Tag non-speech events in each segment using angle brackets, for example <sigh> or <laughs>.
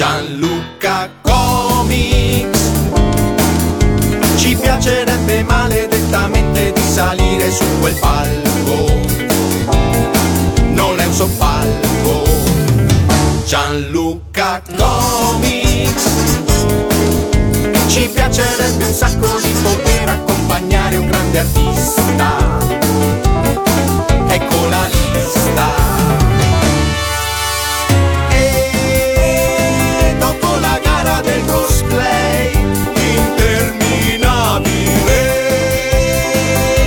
Gianluca Comics. Ci piacerebbe maledettamente di salire su quel palco. Non è un soppalco. Gianluca Comics. Ci piacerebbe un sacco di poter accompagnare un grande artista. Ecco la lista. Dopo la gara del cosplay. Interminabile,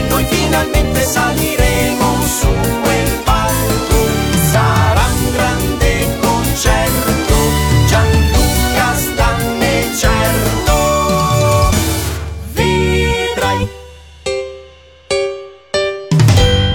noi finalmente saliremo su quel palco. Sarà un grande concerto,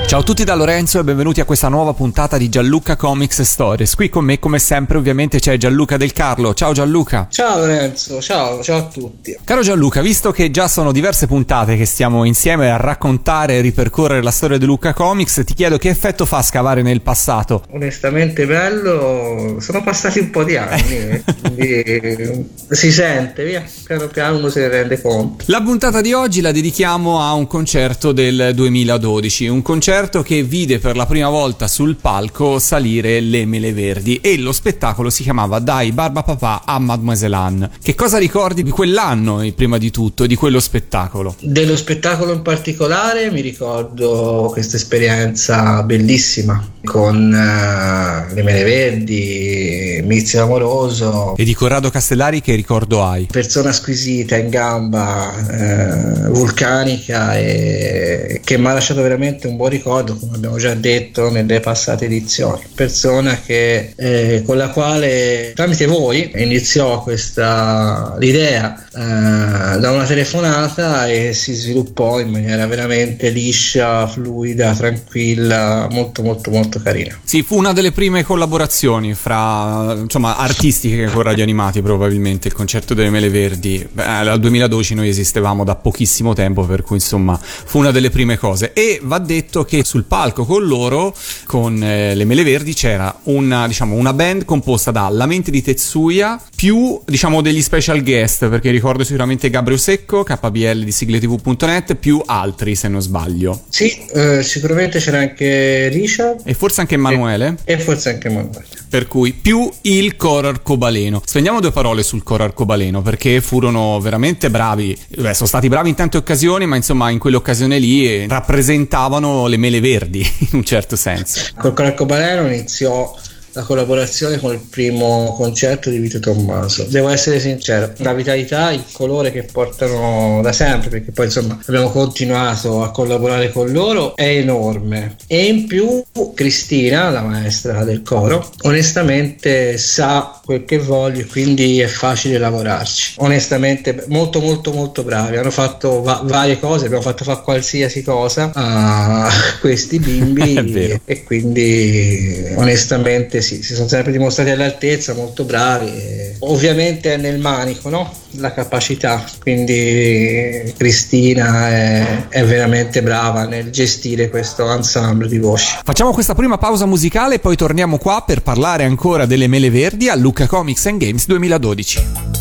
Ciao a tutti da Lorenzo e benvenuti a questa nuova puntata di Gianluca Comics Stories. Qui con me, come sempre, ovviamente c'è Gianluca Del Carlo. Ciao Gianluca. Ciao Lorenzo, ciao, ciao a tutti. Caro Gianluca, visto che già sono diverse puntate che stiamo insieme a raccontare e ripercorrere la storia di Luca Comics, ti chiedo che effetto fa scavare nel passato. Onestamente bello, sono passati un po' di anni, <laughs> quindi si sente, via, piano piano uno se ne rende conto. La puntata di oggi la dedichiamo a un concerto del 2012, un concerto che vide per la prima volta sul palco salire le mele verdi e lo spettacolo si chiamava Dai Barba Papà a Mademoiselle Anne. Che cosa ricordi di quell'anno, eh, prima di tutto, di quello spettacolo? Dello spettacolo in particolare mi ricordo questa esperienza bellissima con eh, le mele verdi, Mizio Amoroso, E di Corrado Castellari che ricordo hai? persona squisita in gamba, eh, vulcanica e che mi ha lasciato veramente un buon ricordo, come abbiamo già detto nelle passate edizioni. Persona che, eh, con la quale tramite voi iniziò questa l'idea eh, da una telefonata e si sviluppò in maniera veramente liscia, fluida, tranquilla, molto molto molto carina. Sì, fu una delle prime collaborazioni fra, insomma, artistiche con Radio Animati probabilmente, il concerto delle Mele Verdi. Beh, al 2012 noi esistevamo da pochissimo tempo, per cui insomma fu una delle prime cose. E va detto che sul palco con loro, con eh, le Mele Verdi, c'era una, diciamo, una band composta da Lamenti di Tetsuya più, diciamo, degli special guest, perché ricordo sicuramente Gabriel Secco, KBL di sigletv.net, più altri se non sbaglio. Sì, eh, sicuramente c'era anche Richard E forse anche Emanuele. e forse anche Manuel. Per cui più il coro arcobaleno. Spendiamo due parole sul coro arcobaleno perché furono veramente bravi. Beh, sono stati bravi in tante occasioni, ma insomma in quell'occasione lì eh, rappresentavano le mele verdi <laughs> in un certo senso. Col Carcobaleno iniziò la collaborazione con il primo concerto di Vito Tommaso. Devo essere sincero, la vitalità, il colore che portano da sempre, perché poi insomma abbiamo continuato a collaborare con loro, è enorme. E in più Cristina, la maestra del coro, onestamente sa quel che voglio e quindi è facile lavorarci. Onestamente molto molto molto bravi, hanno fatto va- varie cose, abbiamo fatto fare qualsiasi cosa a <laughs> questi bimbi <laughs> e quindi onestamente sì, si sono sempre dimostrati all'altezza, molto bravi. ovviamente è nel manico, no? La capacità, quindi Cristina è, è veramente brava nel gestire questo ensemble di voci. Facciamo questa prima pausa musicale poi torniamo qua per parlare ancora delle mele verdi a Luca Comics and Games 2012.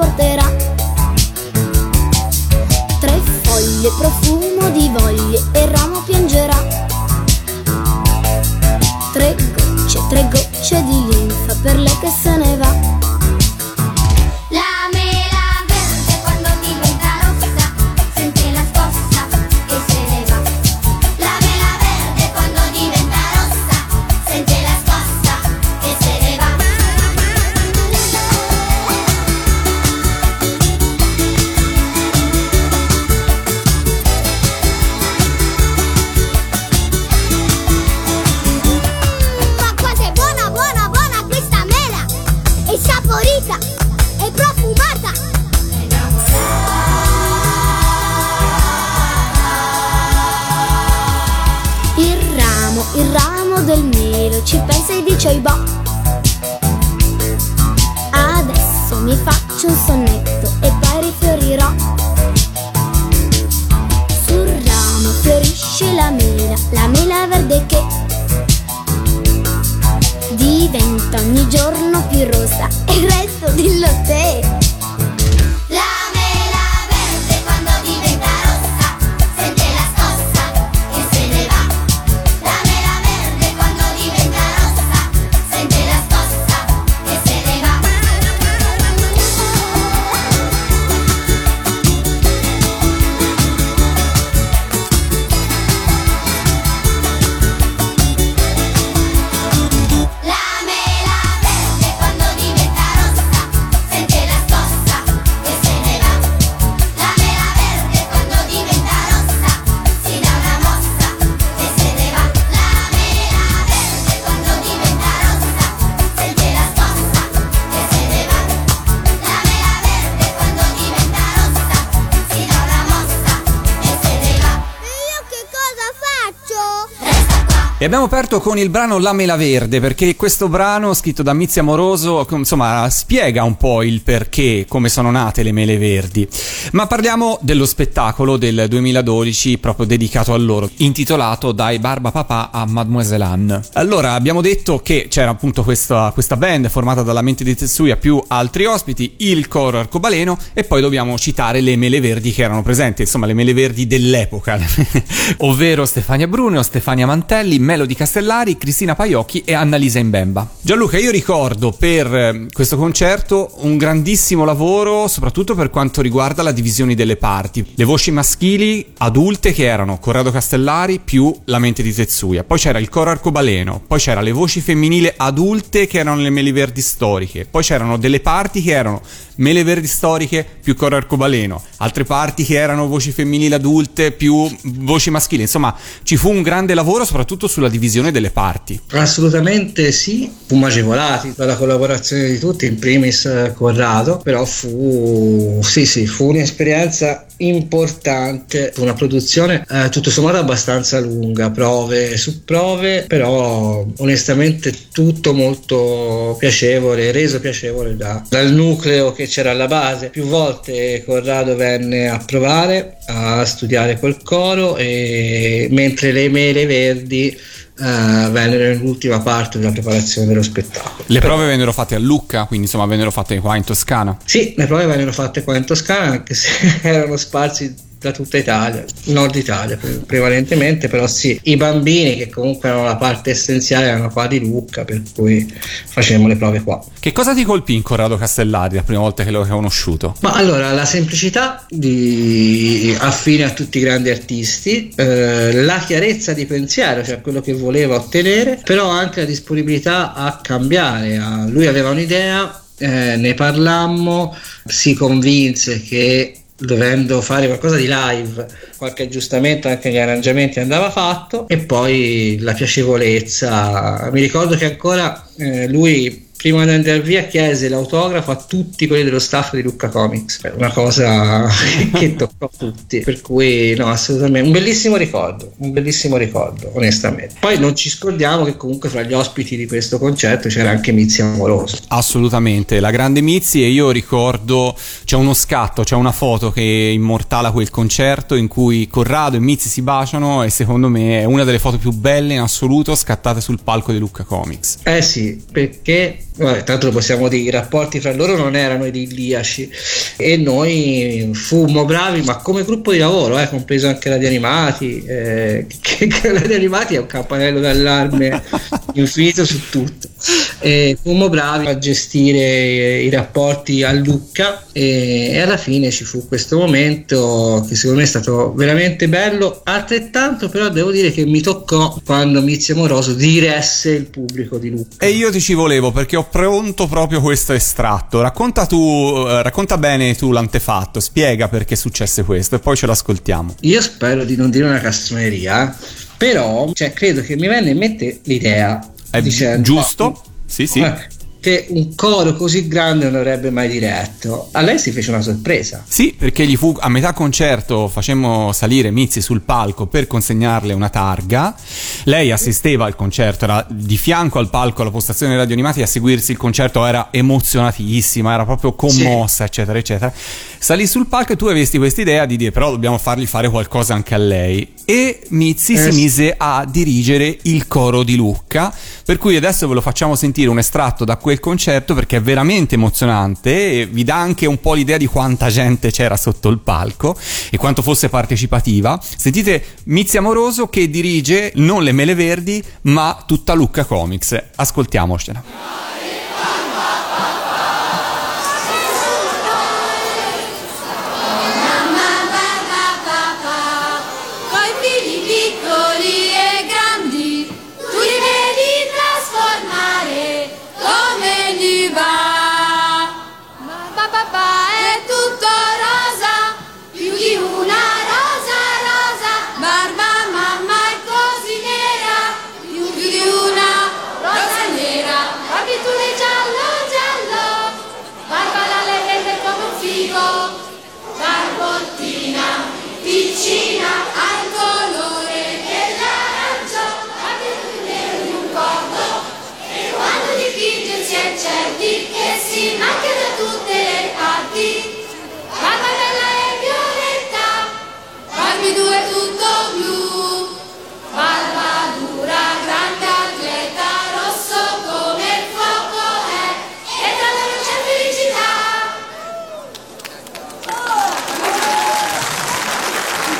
Porterà. Tre foglie, profumo mela, la mela verde che Diventa ogni giorno più rossa. E il resto dillo te abbiamo aperto con il brano La Mela Verde, perché questo brano, scritto da Mizzi Amoroso, com- insomma, spiega un po' il perché, come sono nate le mele verdi. Ma parliamo dello spettacolo del 2012, proprio dedicato a loro, intitolato Dai Barba Papà a Mademoiselle Anne. Allora, abbiamo detto che c'era appunto questa, questa band formata dalla mente di Tetsuya più altri ospiti, il coro arcobaleno, e poi dobbiamo citare le mele verdi che erano presenti, insomma, le mele verdi dell'epoca, <laughs> ovvero Stefania Bruneo, Stefania Mantelli, Melody Castellari, Cristina Paiocchi e Annalisa Imbemba. Gianluca, io ricordo per eh, questo concerto un grandissimo lavoro, soprattutto per quanto riguarda la divisione delle parti. Le voci maschili adulte che erano Corrado Castellari più la mente di Tetsuya, poi c'era il coro arcobaleno, poi c'era le voci femminili adulte che erano le mele verdi storiche, poi c'erano delle parti che erano mele verdi storiche più coro arcobaleno, altre parti che erano voci femminili adulte più voci maschili, insomma ci fu un grande lavoro soprattutto sulla divisione delle parti. Assolutamente sì, fummo agevolati dalla collaborazione di tutti, in primis eh, Corrado, però fu, sì, sì, fu un'esperienza importante, una produzione eh, tutto sommato abbastanza lunga, prove su prove, però onestamente tutto molto piacevole, reso piacevole da- dal nucleo che c'era alla base. Più volte Corrado venne a provare, a studiare col coro, e mentre le mele verdi eh, vennero nell'ultima parte della preparazione dello spettacolo. Le prove vennero fatte a Lucca, quindi insomma vennero fatte qua in Toscana. Sì, le prove vennero fatte qua in Toscana, anche se <laughs> erano sparsi da tutta Italia, nord Italia pre- prevalentemente, però sì, i bambini che comunque erano la parte essenziale erano qua di Lucca, per cui facevamo le prove qua. Che cosa ti colpì in Corrado Castellari la prima volta che l'ho conosciuto? Ma allora, la semplicità di affine a tutti i grandi artisti, eh, la chiarezza di pensiero, cioè quello che voleva ottenere, però anche la disponibilità a cambiare. A- lui aveva un'idea, eh, ne parlammo, si convinse che dovendo fare qualcosa di live, qualche aggiustamento anche negli arrangiamenti andava fatto e poi la piacevolezza. Mi ricordo che ancora eh, lui prima di andare via chiese l'autografo a tutti quelli dello staff di Lucca Comics, una cosa <laughs> che toccò tutti, per cui no, assolutamente un bellissimo ricordo, un bellissimo ricordo, onestamente. Poi non ci scordiamo che comunque fra gli ospiti di questo concerto c'era anche Mizzi Amoroso. Assolutamente, la grande Mizzi e io ricordo c'è uno scatto, c'è una foto che immortala quel concerto in cui Corrado e Mizzi si baciano e secondo me è una delle foto più belle in assoluto scattate sul palco di Lucca Comics. Eh sì, perché vabbè, tanto lo possiamo dire, i rapporti fra loro non erano idilliaci e noi fummo bravi, ma come gruppo di lavoro, eh, compreso anche Radio Animati, eh, <laughs> che, che Radio Animati è un campanello d'allarme <laughs> infinito su tutto. E fummo bravi a gestire i rapporti a Lucca e, e alla fine ci fu questo momento che secondo me è stato veramente bello, altrettanto però devo dire che mi toccò quando Mizzi Amoroso diresse il pubblico di Lucca. E io ti ci volevo perché ho pronto proprio questo estratto. Racconta tu, eh, racconta bene tu l'antefatto, spiega perché successe questo e poi ce l'ascoltiamo. Io spero di non dire una castroneria, però cioè, credo che mi venne in mente l'idea. È dicendo, giusto? Sì, sì. "Eh, che un coro così grande non avrebbe mai diretto. A lei si fece una sorpresa. Sì, perché gli fu a metà concerto facemmo salire Mizzi sul palco per consegnarle una targa. Lei assisteva al concerto, era di fianco al palco alla postazione radio animati a seguirsi il concerto, era emozionatissima, era proprio commossa, eccetera, eccetera. Salì sul palco e tu avesti questa idea di dire però dobbiamo fargli fare qualcosa anche a lei. E Mizzi Eh, si mise a dirigere il coro di Lucca, per cui adesso ve lo facciamo sentire un estratto da quel concerto perché è veramente emozionante e vi dà anche un po' l'idea di quanta gente c'era sotto il palco e quanto fosse partecipativa. Sentite Mizzi Amoroso che dirige non le Mele Verdi ma tutta Lucca Comics. Ascoltiamocela.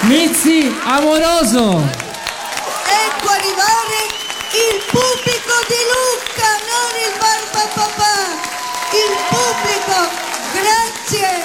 Mizzi amoroso! Ecco arrivare il pubblico di Lucca, non il barbapapà, il pubblico, grazie!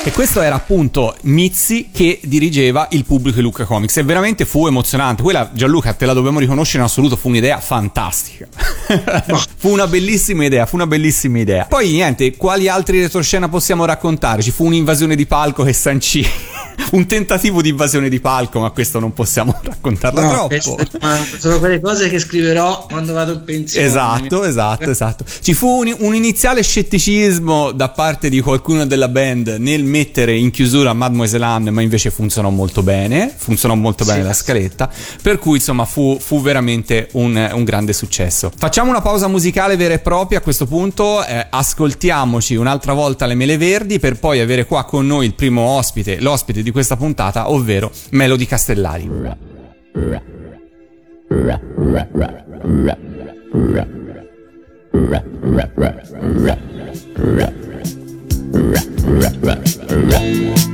E questo era appunto Mizzi che dirigeva il pubblico di Lucca Comics e veramente fu emozionante. Quella Gianluca te la dobbiamo riconoscere in assoluto, fu un'idea fantastica. <laughs> fu una bellissima idea, fu una bellissima idea. Poi niente, quali altri retroscena possiamo raccontare? Ci fu un'invasione di palco che sancì <laughs> un tentativo di invasione di palco, ma questo non possiamo <laughs> raccontarla No, troppo. ma sono quelle cose che scriverò quando vado in pensione. Esatto, esatto, esatto. Ci fu un, un iniziale scetticismo da parte di qualcuno della band nel mettere in chiusura Mademoiselle Anne, ma invece funzionò molto bene, funzionò molto bene Sì. la scaletta, per cui insomma fu, fu veramente un, un grande successo. Facciamo una pausa musicale vera e propria a questo punto, eh, ascoltiamoci un'altra volta le Mele Verdi per poi avere qua con noi il primo ospite, l'ospite di questa puntata, ovvero Melody Castellari. <laughs> di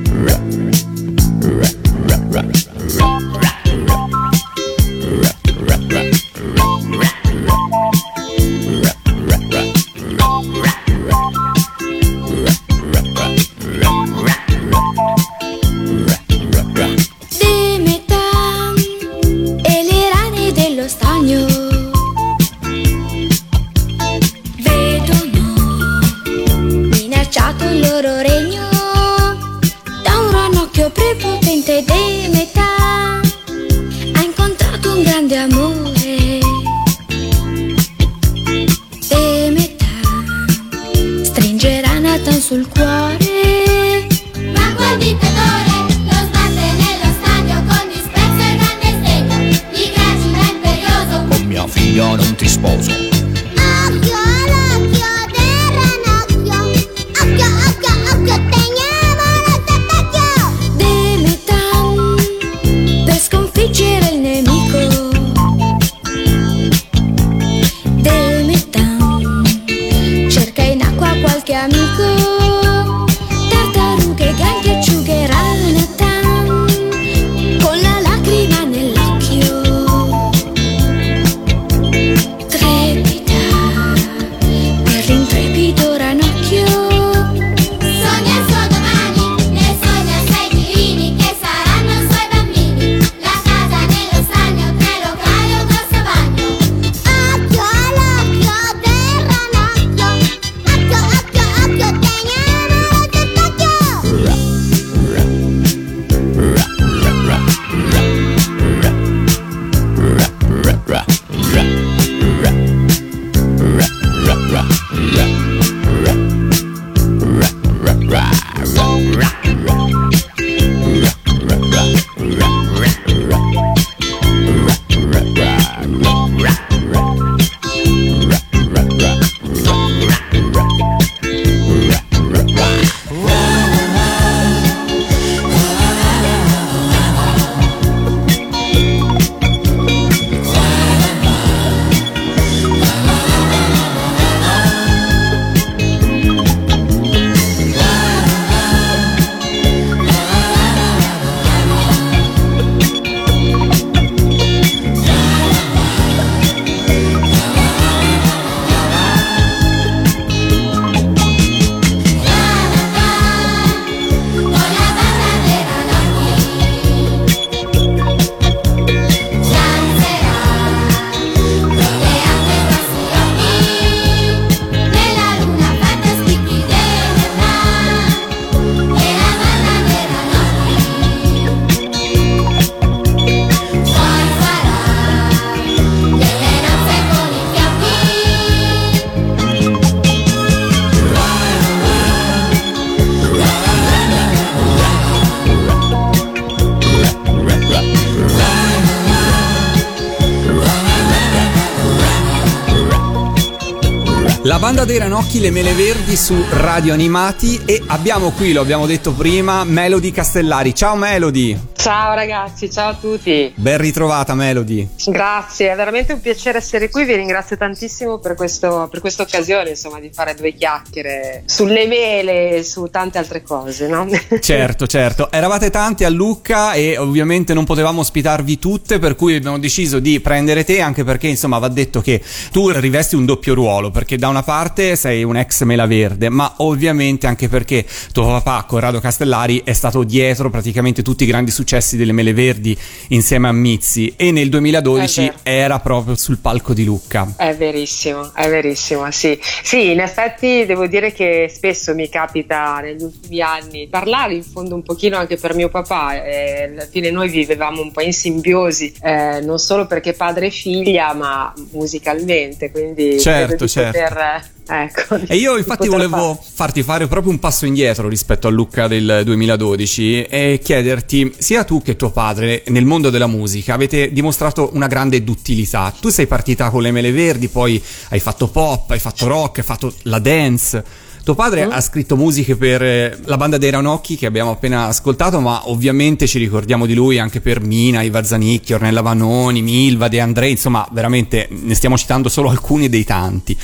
La banda dei Ranocchi, le mele verdi su Radio Animati e abbiamo qui, lo abbiamo detto prima, Melody Castellari. Ciao Melody! Ciao ragazzi, ciao a tutti. Ben ritrovata Melody. Grazie, è veramente un piacere essere qui. Vi ringrazio tantissimo per, questo, per questa occasione, insomma, di fare due chiacchiere sulle mele e su tante altre cose, no? <laughs> Certo, certo. Eravate tanti a Lucca e ovviamente non potevamo ospitarvi tutte, per cui abbiamo deciso di prendere te, anche perché insomma va detto che tu rivesti un doppio ruolo, perché da una parte sei un ex mela verde, ma ovviamente anche perché tuo papà Corrado Castellari è stato dietro praticamente tutti i grandi successi delle mele verdi insieme a Mizzi e nel 2012 È vero. era proprio sul palco di Lucca. È verissimo, è verissimo, sì. Sì, in effetti devo dire che spesso mi capita negli ultimi anni parlare in fondo un pochino anche per mio papà. eh, alla fine noi vivevamo un po' in simbiosi, eh, non solo perché padre e figlia, ma musicalmente, quindi Certo, certo. poter, ecco, E io infatti volevo farti fare proprio un passo indietro rispetto a Lucca del 2012 e chiederti, sia tu che tuo padre nel mondo della musica avete dimostrato una grande duttilità. Tu sei partita con le mele verdi, poi hai fatto pop, hai fatto rock, hai fatto la dance. Tuo padre ha scritto musiche per eh, la banda dei Ranocchi che abbiamo appena ascoltato, ma ovviamente ci ricordiamo di lui anche per Mina, Iva Zanicchi, Ornella Vanoni, Milva, De André, insomma veramente ne stiamo citando solo alcuni dei tanti.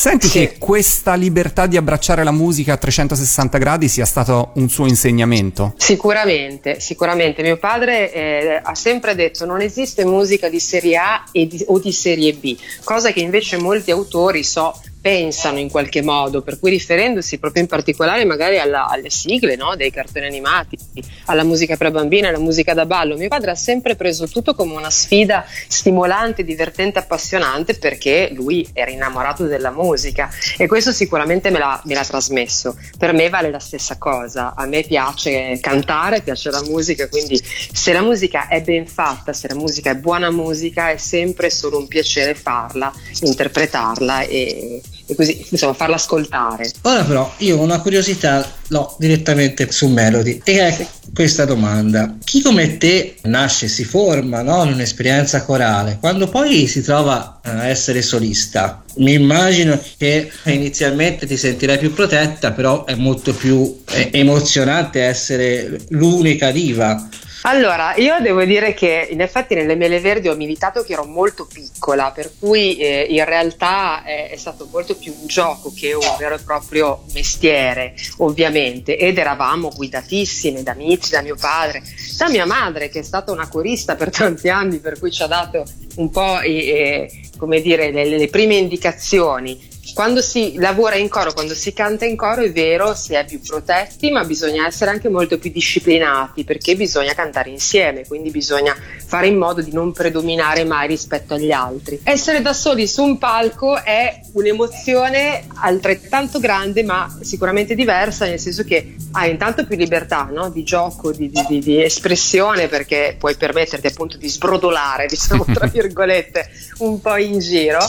Senti Sì. che questa libertà di abbracciare la musica a 360 gradi sia stato un suo insegnamento? Sicuramente, sicuramente. Mio padre eh, ha sempre detto non esiste musica di serie A di- o di serie B, cosa che invece molti autori so pensano in qualche modo, per cui riferendosi proprio in particolare magari alla- alle sigle no, dei cartoni animati, alla musica per bambini, alla musica da ballo. Mio padre ha sempre preso tutto come una sfida stimolante, divertente, appassionante perché lui era innamorato della musica e questo sicuramente me l'ha, me l'ha trasmesso. Per me vale la stessa cosa, a me piace cantare, piace la musica, quindi se la musica è ben fatta, se la musica è buona musica, è sempre solo un piacere farla, interpretarla e, e così, insomma, farla ascoltare. Ora però io ho una curiosità, no, direttamente su Melody, e è questa domanda. Chi come te nasce, si forma no, in un'esperienza corale, quando poi si trova a essere solista, mi immagino che inizialmente ti sentirai più protetta, però è molto più eh, emozionante essere l'unica diva. Allora, io devo dire che in effetti nelle Mele Verdi ho militato che ero molto piccola, per cui eh, in realtà eh, è stato molto più un gioco che un vero e proprio mestiere, ovviamente, ed eravamo guidatissime da amici, da mio padre, da mia madre che è stata una corista per tanti anni, per cui ci ha dato un po' eh, come dire, le, le prime indicazioni. Quando si lavora in coro, quando si canta in coro, è vero, si è più protetti, ma bisogna essere anche molto più disciplinati perché bisogna cantare insieme, quindi bisogna fare in modo di non predominare mai rispetto agli altri. Essere da soli su un palco è un'emozione altrettanto grande, ma sicuramente diversa, nel senso che hai intanto più libertà no? di gioco, di, di- di- di espressione, perché puoi permetterti appunto di sbrodolare, diciamo tra <laughs> virgolette, un po' in giro.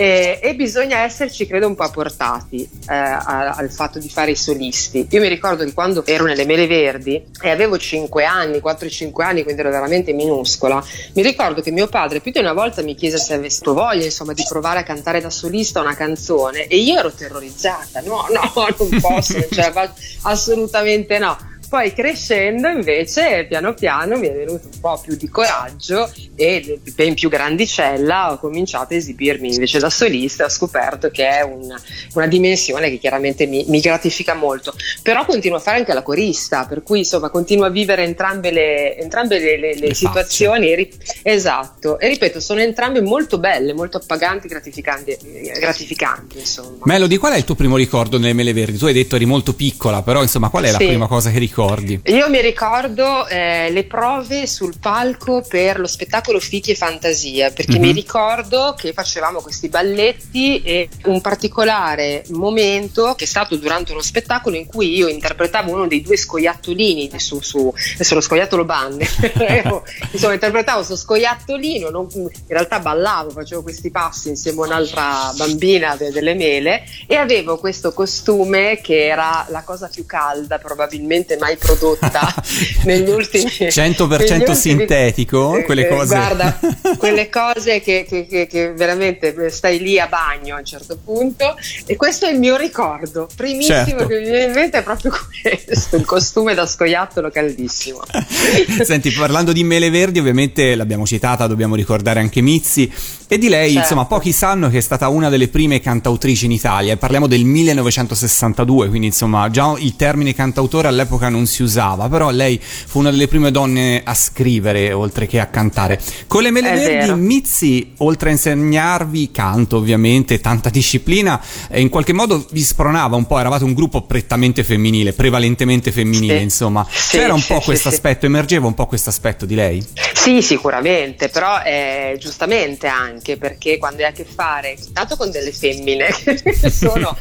E, e bisogna esserci, credo, un po' apportati eh, a- al fatto di fare i solisti. Io mi ricordo che quando ero nelle Mele Verdi e avevo 5 anni, 4-5 anni, quindi ero veramente minuscola, mi ricordo che mio padre più di una volta mi chiese se avessi voglia, insomma, di provare a cantare da solista una canzone e io ero terrorizzata. No, no, <laughs> non posso, non ce la faccio, assolutamente no. Poi crescendo invece piano piano mi è venuto un po' più di coraggio e ben più grandicella ho cominciato a esibirmi invece da solista ho scoperto che è una, una dimensione che chiaramente mi, mi gratifica molto. Però continuo a fare anche la corista, per cui insomma continuo a vivere entrambe le, entrambe le, le- le situazioni. E esatto, e ripeto, sono entrambe molto belle, molto appaganti, gratificanti, gratificanti insomma. Melody, qual è il tuo primo ricordo nelle Mele Verdi? Tu hai detto eri molto piccola, però insomma qual è la Sì. prima cosa che ricordi? Io mi ricordo eh, le prove sul palco per lo spettacolo Fichi e Fantasia, perché Mhm. mi ricordo che facevamo questi balletti e un particolare momento che è stato durante uno spettacolo in cui io interpretavo uno dei due scoiattolini su, su adesso lo scoiattolo bande, <laughs> insomma interpretavo questo scoiattolino, non- in realtà ballavo, facevo questi passi insieme a un'altra bambina de- delle mele e avevo questo costume che era la cosa più calda probabilmente mai mai prodotta <laughs> negli ultimi 100% negli ultimi- sintetico, quelle Eh, cose. Guarda, <laughs> quelle cose che, che- che- che veramente stai lì a bagno a un certo punto. E questo è il mio ricordo. Primissimo Certo. che mi viene in mente è proprio questo: il costume da scoiattolo caldissimo. <laughs> Senti, parlando di mele verdi, ovviamente l'abbiamo citata, dobbiamo ricordare anche Mizzi. E di lei, Certo. insomma, pochi sanno che è stata una delle prime cantautrici in Italia. Parliamo del 1962, quindi insomma, già il termine cantautore all'epoca non si usava. Però lei fu una delle prime donne a scrivere, oltre che a cantare. Con le mele È verdi, vero. Mizzi, oltre a insegnarvi canto, ovviamente, tanta disciplina, eh, in qualche modo vi spronava un po'. Eravate un gruppo prettamente femminile, prevalentemente femminile, Sì. insomma. Sì, C'era un sì, po' questo aspetto, emergeva un po' questo aspetto di lei. Sì, sicuramente, però eh, giustamente anche perché quando hai a che fare tanto con delle femmine <laughs> che sono,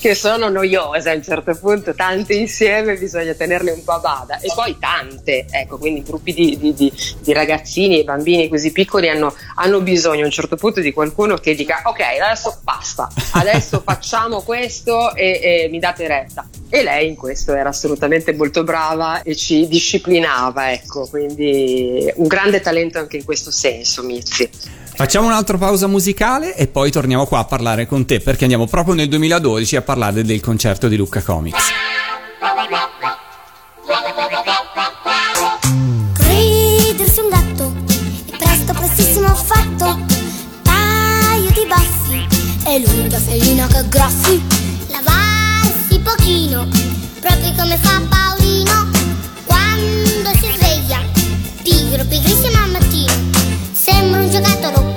che sono noiose a un certo punto, tante insieme bisogna tenerle un po' a bada e poi tante, ecco, quindi gruppi di, di- di- di ragazzini e bambini così piccoli hanno, hanno bisogno a un certo punto di qualcuno che dica ok, adesso basta, adesso <laughs> facciamo questo e, e mi date retta. E lei in questo era assolutamente molto brava e ci disciplinava, ecco, quindi un grande talento anche in questo senso, Mizzi. Facciamo un'altra pausa musicale e poi torniamo qua a parlare con te perché andiamo proprio nel 2012 a parlare del concerto di Lucca Comics. E lunga felina che graffi Lavarsi pochino, proprio come fa Paolino. Quando si sveglia, pigro, pigrissimo al Sembra un giocattolo, questo è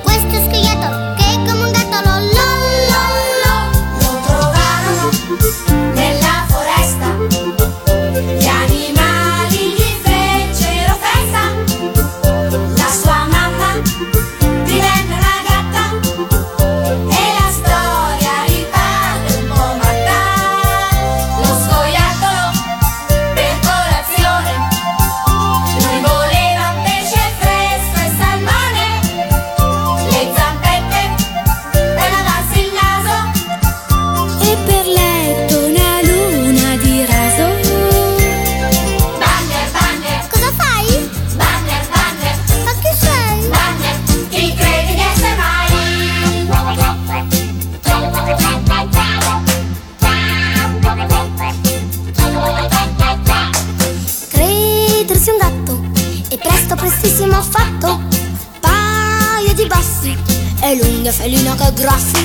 grassy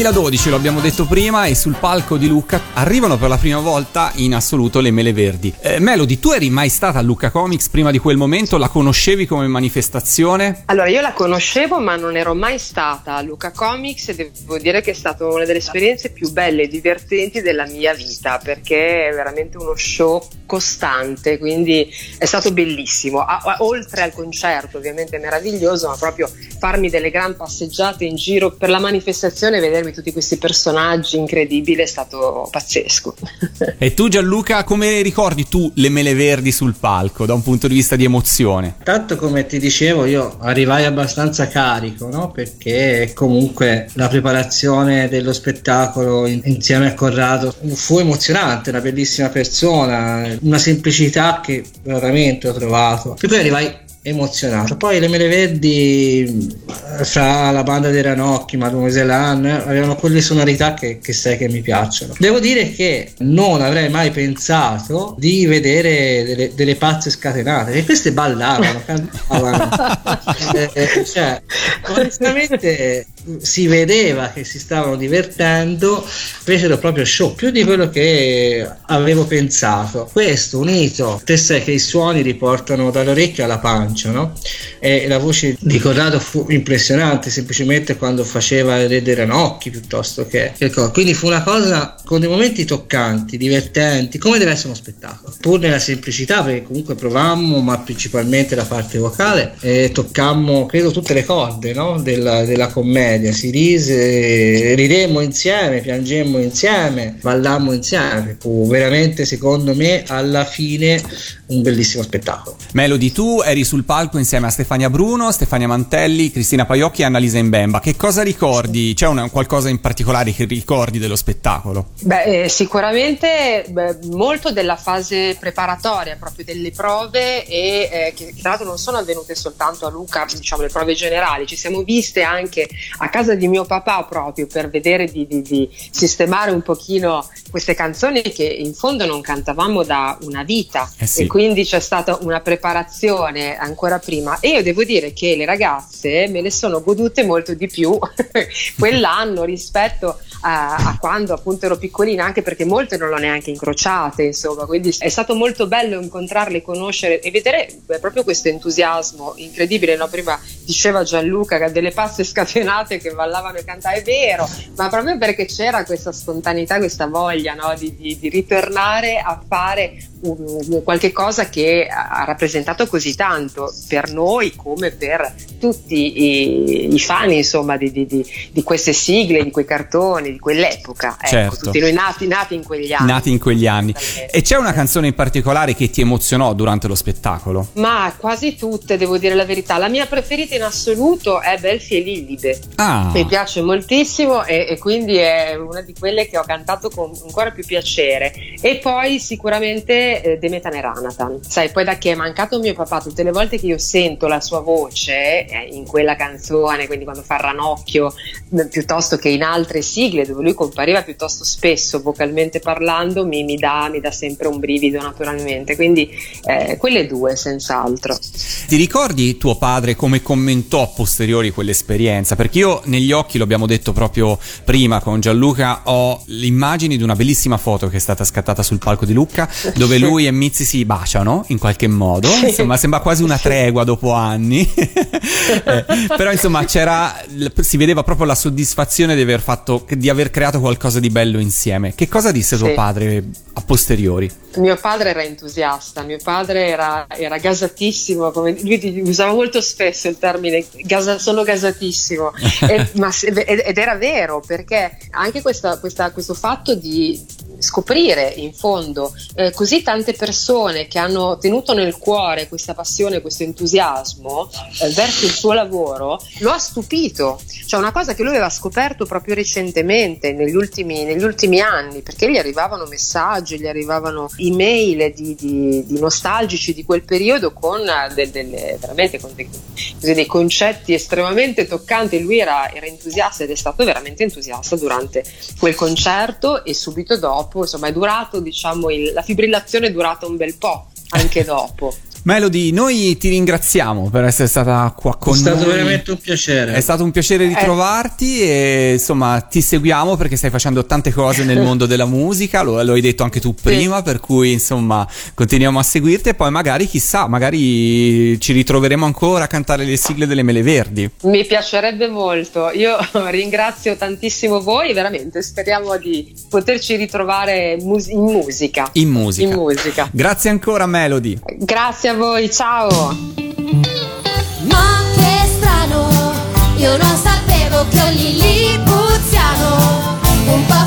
2012, lo abbiamo detto prima, e sul palco di Lucca arrivano per la prima volta in assoluto le Mele Verdi. Eh, Melody, tu eri mai stata a Lucca Comics prima di quel momento? La conoscevi come manifestazione? Allora, io la conoscevo, ma non ero mai stata a Luca Comics e devo dire che è stata una delle esperienze più belle e divertenti della mia vita, perché è veramente uno show costante, quindi è stato bellissimo. A- oltre al concerto, ovviamente meraviglioso, ma proprio farmi delle gran passeggiate in giro per la manifestazione e vedermi tutti questi personaggi incredibili è stato pazzesco. E tu Gianluca, come ricordi tu le Mele Verdi sul palco da un punto di vista di emozione? Tanto come ti dicevo, io arrivai abbastanza carico, no? Perché comunque la preparazione dello spettacolo in- insieme a Corrado fu emozionante, una bellissima persona, una semplicità che veramente ho trovato. E poi arrivai emozionato. Poi le Mele Verdi eh, fra la banda dei Ranocchi, Mademoiselle Anne, avevano quelle sonorità che, che sai che mi piacciono. Devo dire che non avrei mai pensato di vedere delle, delle pazze scatenate, che queste ballavano, cantavano. <laughs> Eh, eh, cioè, onestamente si vedeva che si stavano divertendo, fecero proprio show, più di quello che avevo pensato. Questo unito, te sai che i suoni riportano dall'orecchio alla pancia, no? E la voce di Corrado fu impressionante, semplicemente quando faceva il Ranocchi piuttosto che, che Quindi fu una cosa con dei momenti toccanti, divertenti, come deve essere uno spettacolo. Pur nella semplicità, perché comunque provammo, ma principalmente la parte vocale, e toccammo, credo, tutte le corde no? della, della commedia. Si rise, ridemmo insieme, piangemmo insieme, ballammo insieme. Fu veramente, secondo me, alla fine un bellissimo spettacolo. Melody, tu eri sul palco insieme a Stefania Bruno, Stefania Mantelli, Cristina Paiocchi e Annalisa Imbemba. Che cosa ricordi? C'è una- qualcosa in particolare che ricordi dello spettacolo? Beh, eh, sicuramente beh, molto della fase preparatoria, proprio delle prove e eh, che, che tra l'altro non sono avvenute soltanto a Luca, diciamo le prove generali, ci siamo viste anche a casa di mio papà proprio per vedere di, di- di sistemare un pochino queste canzoni che in fondo non cantavamo da una vita Eh sì. e quindi c'è stata una preparazione ancora prima e io devo dire che le ragazze me le sono godute molto di più <laughs> quell'anno rispetto a, a quando appunto ero piccolina anche perché molte non l'ho neanche incrociate insomma quindi è stato molto bello incontrarle conoscere e vedere beh, proprio questo entusiasmo incredibile no? prima diceva Gianluca che ha delle pazze scatenate che ballavano e cantavano è vero ma proprio perché c'era questa spontaneità questa voglia no? di, di- di ritornare a fare un- qualche cosa che ha rappresentato così tanto per noi come per tutti i, i fan insomma di, di- di- di queste sigle, di quei cartoni, di quell'epoca. Ecco, Certo. tutti noi nati, nati in quegli anni. Nati in quegli anni. E c'è una canzone in particolare che ti emozionò durante lo spettacolo? Ma quasi tutte, devo dire la verità. La mia preferita in assoluto è Belfi e Lillide. Ah, Mi piace moltissimo e, e quindi è una di quelle che ho cantato con ancora più piacere. E poi sicuramente eh, Demetan e Ranatan. Sai, poi da che è mancato mio papà, tutte le volte che io sento la sua voce in quella canzone, quindi quando fa ranocchio, piuttosto che in altre sigle dove lui compariva piuttosto spesso vocalmente parlando, mi, mi dà, mi dà sempre un brivido naturalmente. Quindi eh, quelle due, senz'altro. ti ricordi tuo padre come commentò a posteriori quell'esperienza? Perché io negli occhi, lo abbiamo detto proprio prima con Gianluca, ho le immagini di una bellissima foto che è stata scattata sul palco di Lucca, dove <laughs> lui e Mizzi si baciano in qualche modo. Insomma, sembra quasi una tregua dopo anni. <laughs> Eh, però insomma c'era si vedeva proprio la soddisfazione di aver fatto di aver creato qualcosa di bello insieme. Che cosa disse tuo Sì. padre a posteriori? Mio padre era entusiasta, mio padre era, era gasatissimo, come, lui usava molto spesso il termine gasa- sono gasatissimo, <laughs> E- ma ed era vero perché anche questa- questa- questo fatto di scoprire in fondo eh, così tante persone che hanno tenuto nel cuore questa passione, questo entusiasmo eh, verso il suo lavoro, lo ha stupito. Cioè una cosa che lui aveva scoperto proprio recentemente, negli ultimi, negli ultimi anni, perché gli arrivavano messaggi, gli arrivavano email di, di- di nostalgici di quel periodo con eh, del- delle, con dei, dei concetti estremamente toccanti. Lui era, era entusiasta ed è stato veramente entusiasta durante quel concerto e subito dopo, insomma, è durato, diciamo, il- la fibrillazione è durata un bel po' anche dopo. Melody, noi ti ringraziamo per essere stata qua con È stato noi. veramente un piacere. È stato un piacere Eh. ritrovarti e insomma ti seguiamo perché stai facendo tante cose nel mondo della musica, lo, lo hai detto anche tu prima, per cui insomma continuiamo a seguirti e poi magari chissà, magari ci ritroveremo ancora a cantare le sigle delle Mele Verdi. Mi piacerebbe molto. Io <laughs> ringrazio tantissimo voi, veramente speriamo di poterci ritrovare mus- in musica. In musica. In musica. Grazie ancora Melody. Grazie a voi, ciao. Ma che strano, io non sapevo che un lilipuziano, un po'